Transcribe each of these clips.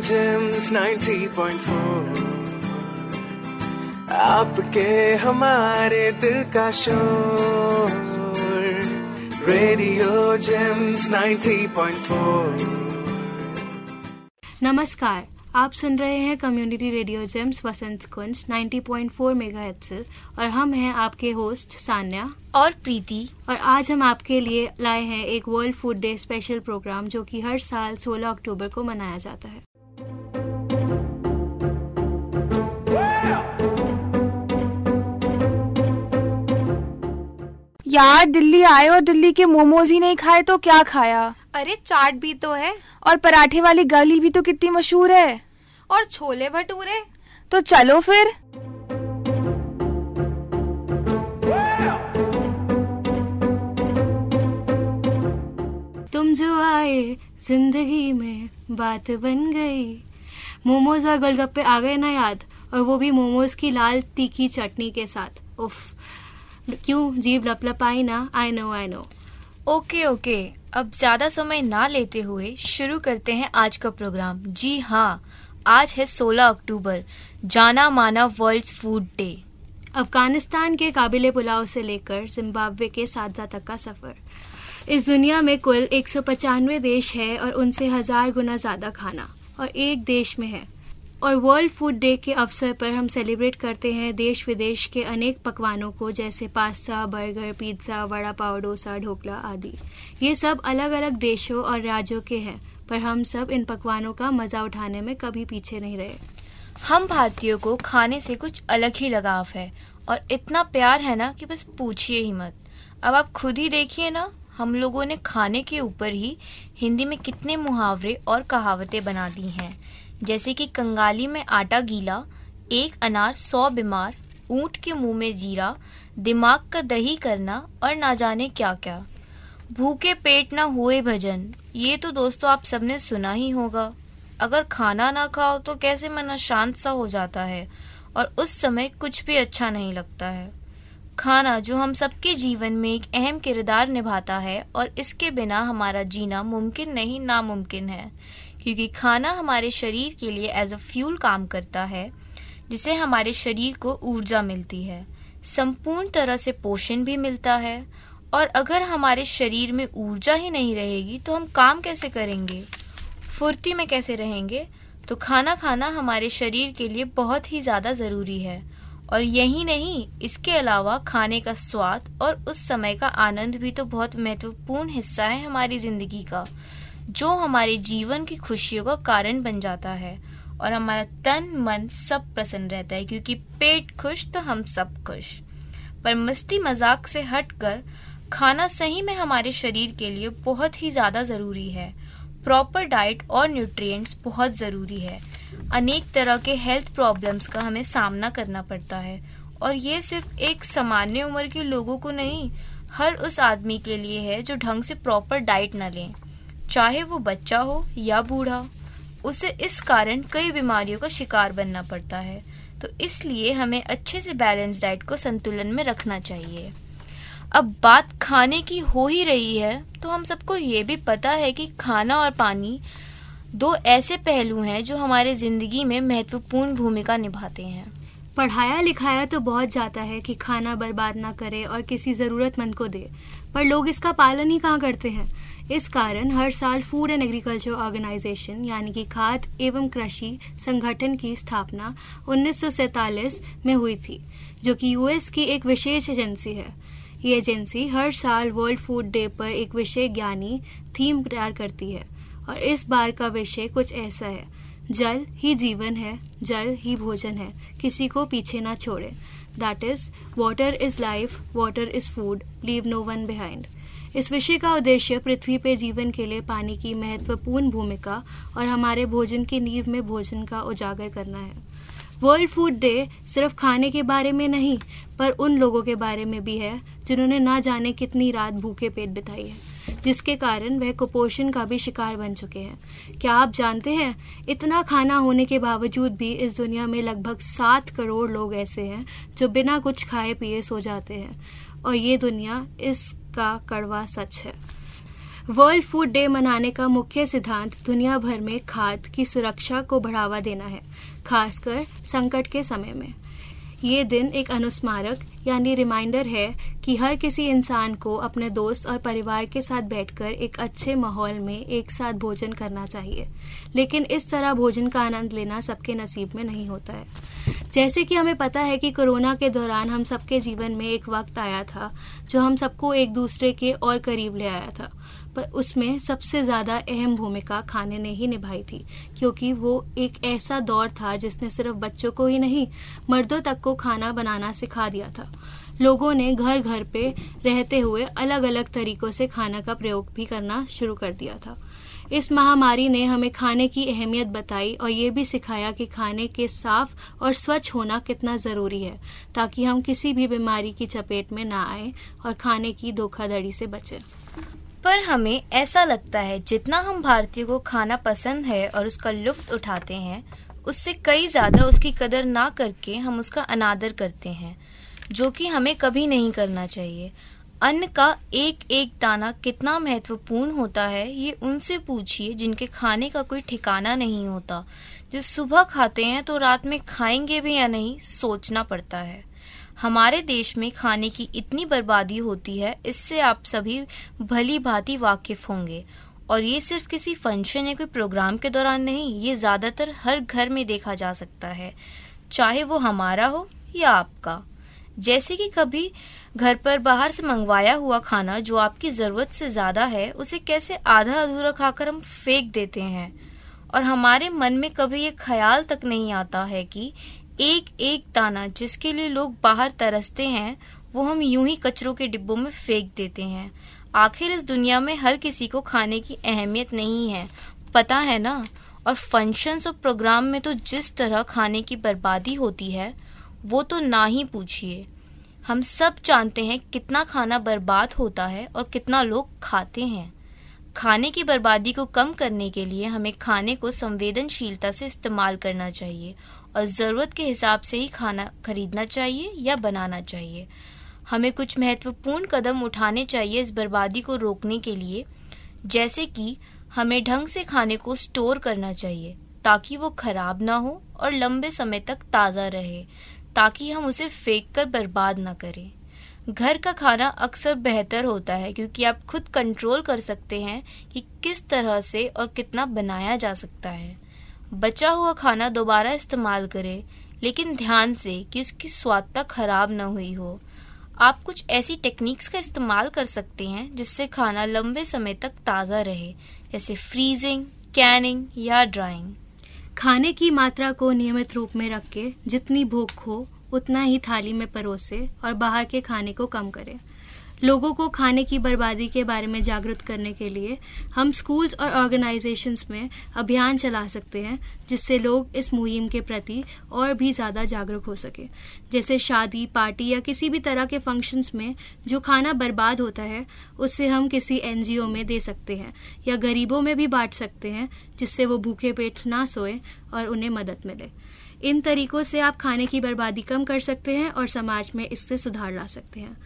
James 90.4 आपके हमारे दिल का शोर रेडियो जेम्स 90.4 नमस्कार आप सुन रहे हैं community radio JIMS Vasant Kunj 90.4 megahertz से। और हम हैं आपके होस्ट सान्या। और प्रीति। और आज हम आपके लिए लाए हैं एक world food day special programme जो कि हर साल 16 अक्टूबर को मनाया जाता है। यार दिल्ली आए और दिल्ली के मोमोज ही नहीं खाए तो क्या खाया? अरे चाट भी तो है। और पराठे वाली गली भी तो कितनी मशहूर है। और छोले भटूरे। तो चलो फिर। तुम जो आए ज़िंदगी में बात बन गई। मोमोज और गोलगप्पे आ गए ना याद? और वो भी मोमोज की लाल तीखी चटनी के साथ। उफ क्यों जीभ लपलपाई ना? I know I know okay okay. अब ज़्यादा समय ना लेते हुए शुरू करते हैं आज का प्रोग्राम। जी हाँ आज है 16 अक्टूबर जाना माना वर्ल्ड फ़ूड डे। अफ़गानिस्तान के काबिले पुलाव से लेकर जिम्बाब्वे के साजा तक का सफ़र। इस दुनिया में कुल एक देश है और उनसे हज़ार गुना ज़्यादा खाना। और एक देश में है और वर्ल्ड फ़ूड डे के अवसर पर हम सेलिब्रेट करते हैं देश विदेश के अनेक पकवानों को, जैसे pasta burger pizza vada pav, dosa, dhokla आदि। ये सब अलग अलग देशों और राज्यों के हैं, पर हम सब इन पकवानों का मज़ा उठाने में कभी पीछे नहीं रहे। हम भारतीयों को खाने से कुछ अलग ही लगाव है, और इतना प्यार है ना कि बस पूछिए ही मत। अब आप खुद ही देखिए ना, हम लोगों ने खाने के ऊपर ही हिंदी में कितने मुहावरे और कहावतें बना दी हैं। जैसे कि कंगाली में आटा गीला, एक अनार सौ बीमार, ऊँट के मुँह में जीरा, दिमाग का दही करना और ना जाने क्या क्या भूखे पेट ना हुए भजन, ये तो दोस्तों आप सबने सुना ही होगा। अगर खाना ना खाओ तो कैसे मन शांत सा हो जाता है, और उस समय कुछ भी अच्छा नहीं लगता है। खाना जो हम सबके जीवन में एक अहम किरदार निभाता है और इसके बिना हमारा जीना मुमकिन नहीं नामुमकिन है। क्योंकि खाना हमारे शरीर के लिए एज अ फ्यूल काम करता है जिसे हमारे शरीर को ऊर्जा मिलती है। संपूर्ण तरह से पोषण भी मिलता है, और अगर हमारे शरीर में ऊर्जा ही नहीं रहेगी तो हम काम कैसे करेंगे? फुर्ती में कैसे रहेंगे? तो खाना खाना हमारे शरीर के लिए बहुत ही ज़्यादा ज़रूरी है, और यही नहीं, इसके अलावा खाने का स्वाद और उस समय का आनंद भी तो बहुत महत्वपूर्ण हिस्सा है हमारी ज़िंदगी का। जो हमारे जीवन की खुशियों का कारण बन जाता है और हमारा तन, मन सब प्रसन्न रहता है, क्योंकि पेट खुश तो हम सब खुश। पर मस्ती मज़ाक से हटकर खाना सही में हमारे शरीर के लिए बहुत ही ज़्यादा ज़रूरी है। प्रॉपर डाइट और न्यूट्रिएंट्स बहुत ज़रूरी है। अनेक तरह के हेल्थ प्रॉब्लम्स का हमें सामना करना पड़ता है। और ये सिर्फ़ एक सामान्य उम्र के लोगों को नहीं, हर उस आदमी के लिए है जो ढंग से प्रॉपर डाइट ना लें। चाहे वो बच्चा हो या बूढ़ा, उसे इस कारण कई बीमारियों का शिकार बनना पड़ता है। तो इसलिए हमें अच्छे से बैलेंस डाइट को संतुलन में रखना चाहिए। अब बात खाने की हो ही रही है तो हम सबको ये भी पता है कि खाना और पानी दो ऐसे पहलू हैं जो हमारे ज़िंदगी में महत्वपूर्ण भूमिका निभाते हैं। पढ़ाया लिखाया तो बहुत जाता है कि खाना बर्बाद ना करे और किसी ज़रूरतमंद को दे। पर लोग इसका पालन ही कहाँ करते हैं? इस कारण हर साल फ़ूड एंड एग्रीकल्चर ऑर्गेनाइजेशन यानी कि खाद्य एवं कृषि संगठन की स्थापना उन्नीस में हुई थी, जो कि यूएस की एक विशेष एजेंसी है। ये एजेंसी हर साल वर्ल्ड फ़ूड डे पर एक विषय ज्ञानी थीम तैयार करती है, और इस बार का विषय कुछ ऐसा है। जल ही जीवन है, जल ही भोजन है, किसी को पीछे ना छोड़े। That is water is life water is food leave no one behind इस विषय का उद्देश्य पृथ्वी पर जीवन के लिए पानी की महत्वपूर्ण भूमिका और हमारे भोजन की नींव में भोजन का उजागर करना है। वर्ल्ड फ़ूड डे सिर्फ़ खाने के बारे में नहीं, पर उन लोगों के बारे में भी है, जिन्होंने ना जाने कितनी रात भूखे पेट बिताई है। जिसके कारण वह कुपोषण का भी शिकार बन चुके हैं। क्या आप जानते हैं, इतना खाना होने के बावजूद भी इस दुनिया में लगभग सात करोड़ लोग ऐसे हैं, जो बिना कुछ खाए पिए सो जाते हैं। और ये दुनिया इसका कड़वा सच है। वर्ल्ड फ़ूड डे मनाने का मुख्य सिद्धांत दुनिया भर में खाद की सुरक्षा को बढ़ावा देना है, खासकर संकट के समय में। ये दिन एक अनुस्मारक, यानी रिमाइंडर है कि हर किसी इंसान को अपने दोस्त और परिवार के साथ बैठकर एक अच्छे माहौल में एक साथ भोजन करना चाहिए। लेकिन इस तरह भोजन का आनंद लेना सबके नसीब में नहीं होता है। जैसे कि हमें पता है कि कोरोना के दौरान हम सबके जीवन में एक वक्त आया था, जो हम सबको एक दूसरे के और करीब ले आया था। पर उसमें सबसे ज़्यादा अहम भूमिका खाने ने ही निभाई थी, क्योंकि वो एक ऐसा दौर था जिसने सिर्फ़ बच्चों को ही नहीं, मर्दों तक को खाना बनाना सिखा दिया था। लोगों ने घर घर पे रहते हुए अलग अलग तरीकों से खाना का प्रयोग भी करना शुरू कर दिया था। इस महामारी ने हमें खाने की अहमियत बताई और ये भी सिखाया कि खाने के साफ़ और स्वच्छ होना कितना ज़रूरी है, ताकि हम किसी भी बीमारी की चपेट में ना आए और खाने की धोखाधड़ी से बचें। पर हमें ऐसा लगता है, जितना हम भारतीयों को खाना पसंद है और उसका लुफ्त उठाते हैं, उससे कई ज़्यादा उसकी कदर ना करके हम उसका अनादर करते हैं, जो कि हमें कभी नहीं करना चाहिए। अन्न का एक एक दाना कितना महत्वपूर्ण होता है, ये उनसे पूछिए जिनके खाने का कोई ठिकाना नहीं होता। जो सुबह खाते हैं तो रात में खाएँगे भी या नहीं, सोचना पड़ता है। हमारे देश में खाने की इतनी बर्बादी होती है, इससे आप सभी भली भांति वाकिफ होंगे। और ये सिर्फ़ किसी फ़ंक्शन या कोई प्रोग्राम के दौरान नहीं, ये ज़्यादातर हर घर में देखा जा सकता है। चाहे वो हमारा हो या आपका। जैसे कि कभी घर पर बाहर से मंगवाया हुआ खाना जो आपकी ज़रूरत से ज़्यादा है, उसे कैसे आधा अधूरा खाकर हम फेंक देते हैं? और हमारे मन में कभी ये ख्याल तक नहीं आता है कि एक एक दाना जिसके लिए लोग बाहर तरसते हैं, वो हम यूँ ही कचरों के डिब्बों में फेंक देते हैं। आखिर इस दुनिया में हर किसी को खाने की अहमियत नहीं है, पता है ना? और फ़ंक्शंस और प्रोग्राम में तो जिस तरह खाने की बर्बादी होती है वो तो ना ही पूछिए। हम सब जानते हैं कितना खाना बर्बाद होता है और कितना लोग खाते हैं। खाने की बर्बादी को कम करने के लिए हमें खाने को संवेदनशीलता से इस्तेमाल करना चाहिए और ज़रूरत के हिसाब से ही खाना खरीदना चाहिए या बनाना चाहिए। हमें कुछ महत्वपूर्ण कदम उठाने चाहिए इस बर्बादी को रोकने के लिए, जैसे कि हमें ढंग से खाने को स्टोर करना चाहिए ताकि वो खराब ना हो और लंबे समय तक ताज़ा रहे। ताकि हम उसे फेंक कर बर्बाद ना करें। घर का खाना अक्सर बेहतर होता है क्योंकि आप खुद कंट्रोल कर सकते हैं कि किस तरह से और कितना बनाया जा सकता है। बचा हुआ खाना दोबारा इस्तेमाल करें, लेकिन ध्यान से कि उसकी स्वादता खराब न हुई हो। आप कुछ ऐसी टेक्निक्स का इस्तेमाल कर सकते हैं जिससे खाना लंबे समय तक ताज़ा रहे, जैसे फ्रीजिंग कैनिंग या ड्राइंग खाने की मात्रा को नियमित रूप में रख के जितनी भूख हो, उतना ही थाली में परोसे और बाहर के खाने को कम करें। लोगों को खाने की बर्बादी के बारे में जागरूक करने के लिए हम स्कूल्स और ऑर्गेनाइजेशंस में अभियान चला सकते हैं, जिससे लोग इस मुहिम के प्रति और भी ज़्यादा जागरूक हो सके। जैसे शादी, पार्टी या किसी भी तरह के फ़ंक्शंस में जो खाना बर्बाद होता है उससे हम किसी एनजीओ में दे सकते हैं या गरीबों में भी बांट सकते हैं, जिससे वो भूखे पेट ना सोए और उन्हें मदद मिले। इन तरीकों से आप खाने की बर्बादी कम कर सकते हैं और समाज में इससे सुधार ला सकते हैं।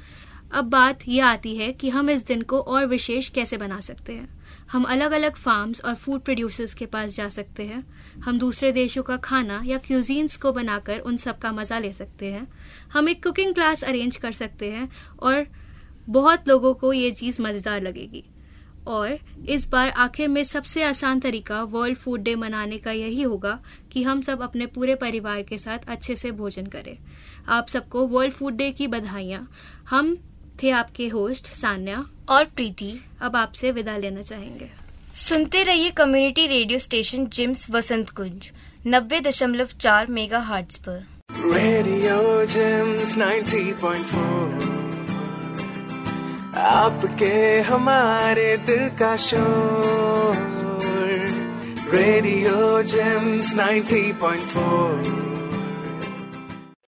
अब बात यह आती है कि हम इस दिन को और विशेष कैसे बना सकते हैं। हम अलग अलग फार्म्स और फ़ूड प्रोड्यूसर्स के पास जा सकते हैं। हम दूसरे देशों का खाना या क्यूजीन्स को बनाकर उन सब का मज़ा ले सकते हैं। हम एक कुकिंग क्लास अरेंज कर सकते हैं और बहुत लोगों को ये चीज़ मज़ेदार लगेगी। और इस बार आखिर में सबसे आसान तरीका वर्ल्ड फ़ूड डे मनाने का यही होगा कि हम सब अपने पूरे परिवार के साथ अच्छे से भोजन करें। आप सबको वर्ल्ड फ़ूड डे की बधाइयाँ। हम थे आपके होस्ट सान्या। और प्रीति। अब आपसे विदा लेना चाहेंगे। सुनते रहिए community radio station JIMS Vasant Kunj नब्बे दशमलव चार मेगा हार्ट्स पर रेडियो जिम्स 90.4 आपके हमारे दिल का शोर। Radio JIMS 90.4